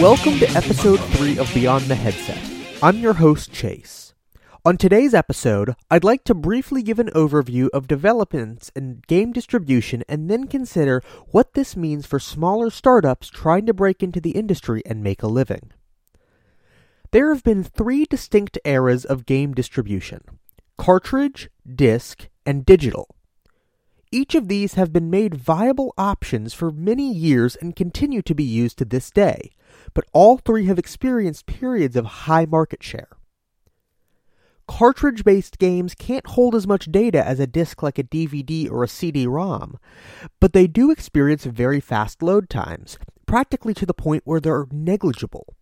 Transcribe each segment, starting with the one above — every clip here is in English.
Welcome to episode 3 of Beyond the Headset. I'm your host, Chase. On today's episode, I'd like to briefly give an overview of developments in game distribution and then consider what this means for smaller startups trying to break into the industry and make a living. There have been three distinct eras of game distribution cartridge, disc, and digital. Each of these have been made viable options for many years and continue to be used to this day, but all three have experienced periods of high market share. Cartridge based games can't hold as much data as a disc like a DVD or a CD ROM, but they do experience very fast load times, practically to the point where they're negligible.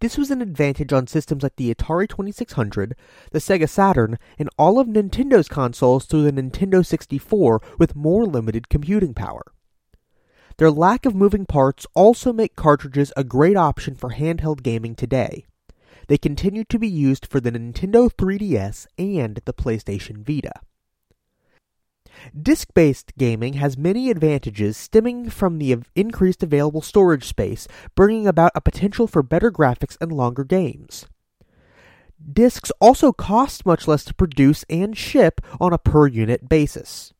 This was an advantage on systems like the Atari 2600, the Sega Saturn, and all of Nintendo's consoles through the Nintendo 64 with more limited computing power. Their lack of moving parts also make cartridges a great option for handheld gaming today. They continue to be used for the Nintendo 3DS and the PlayStation Vita. Disk based gaming has many advantages stemming from the increased available storage space, bringing about a potential for better graphics and longer games. Discs also cost much less to produce and ship on a per unit basis.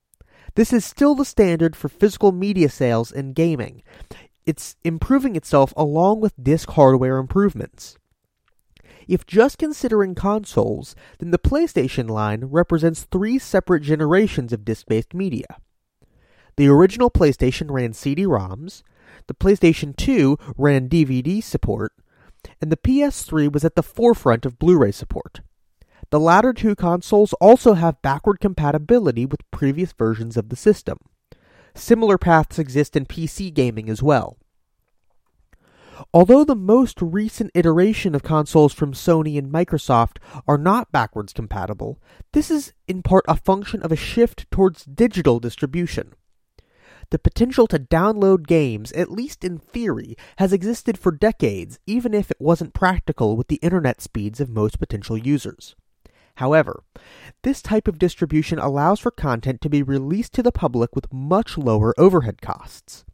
This is still the standard for physical media sales in gaming. It's improving itself along with disc hardware improvements. If just considering consoles, then the PlayStation line represents three separate generations of disc based media. The original PlayStation ran CD ROMs, the PlayStation 2 ran DVD support, and the PS3 was at the forefront of Blu ray support. The latter two consoles also have backward compatibility with previous versions of the system. Similar paths exist in PC gaming as well. Although the most recent iteration of consoles from Sony and Microsoft are not backwards compatible, this is in part a function of a shift towards digital distribution. The potential to download games, at least in theory, has existed for decades, even if it wasn't practical with the internet speeds of most potential users. However, this type of distribution allows for content to be released to the public with much lower overhead costs.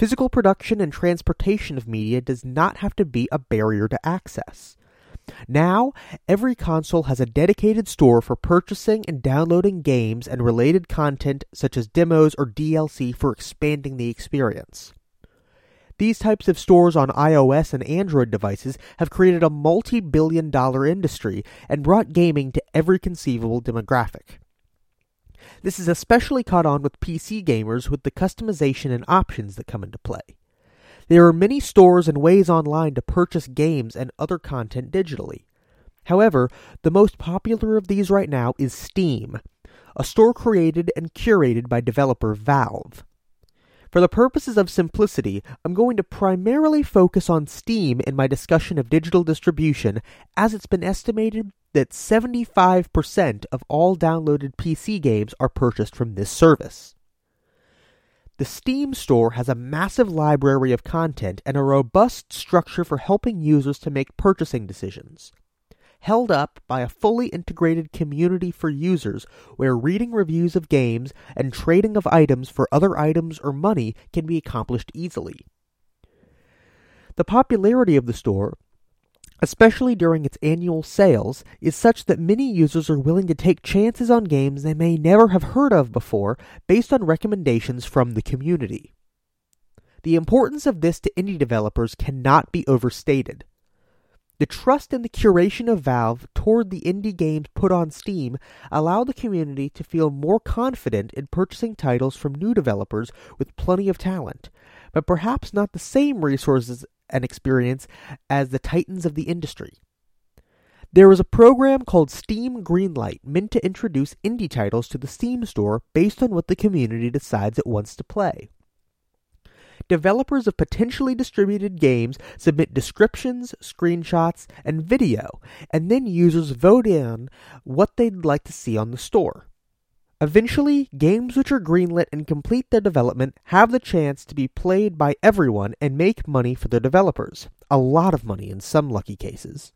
Physical production and transportation of media does not have to be a barrier to access. Now, every console has a dedicated store for purchasing and downloading games and related content such as demos or DLC for expanding the experience. These types of stores on iOS and Android devices have created a multi billion dollar industry and brought gaming to every conceivable demographic. This is especially caught on with PC gamers with the customization and options that come into play. There are many stores and ways online to purchase games and other content digitally. However, the most popular of these right now is Steam, a store created and curated by developer Valve. For the purposes of simplicity, I'm going to primarily focus on Steam in my discussion of digital distribution, as it's been estimated that 75% of all downloaded PC games are purchased from this service. The Steam store has a massive library of content and a robust structure for helping users to make purchasing decisions. Held up by a fully integrated community for users where reading reviews of games and trading of items for other items or money can be accomplished easily. The popularity of the store especially during its annual sales, is such that many users are willing to take chances on games they may never have heard of before based on recommendations from the community. The importance of this to indie developers cannot be overstated. The trust and the curation of Valve toward the indie games put on Steam allow the community to feel more confident in purchasing titles from new developers with plenty of talent, but perhaps not the same resources and experience as the titans of the industry. There was a program called Steam Greenlight meant to introduce indie titles to the Steam store based on what the community decides it wants to play. Developers of potentially distributed games submit descriptions, screenshots, and video, and then users vote in what they'd like to see on the store. Eventually, games which are greenlit and complete their development have the chance to be played by everyone and make money for the developers. A lot of money in some lucky cases.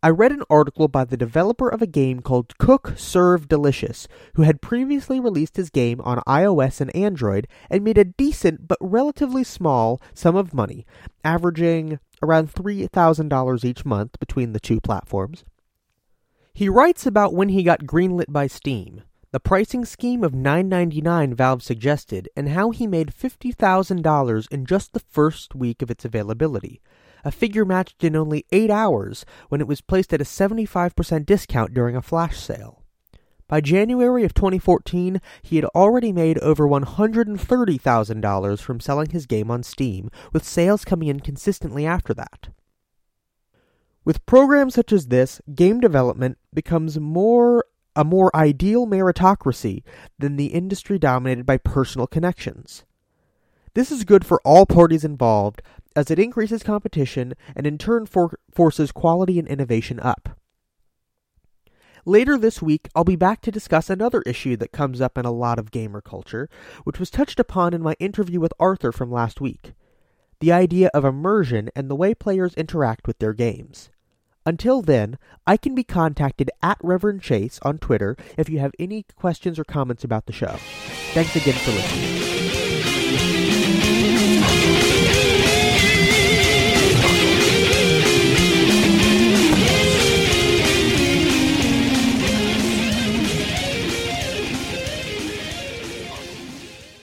I read an article by the developer of a game called Cook Serve Delicious, who had previously released his game on iOS and Android and made a decent but relatively small sum of money, averaging around $3,000 each month between the two platforms. He writes about when he got greenlit by Steam, the pricing scheme of $9.99 Valve suggested, and how he made $50,000 in just the first week of its availability a figure matched in only 8 hours when it was placed at a 75% discount during a flash sale. By January of 2014, he had already made over $130,000 from selling his game on Steam, with sales coming in consistently after that. With programs such as this, game development becomes more a more ideal meritocracy than the industry dominated by personal connections. This is good for all parties involved, as it increases competition and in turn for- forces quality and innovation up. Later this week, I'll be back to discuss another issue that comes up in a lot of gamer culture, which was touched upon in my interview with Arthur from last week the idea of immersion and the way players interact with their games. Until then, I can be contacted at Reverend Chase on Twitter if you have any questions or comments about the show. Thanks again for listening.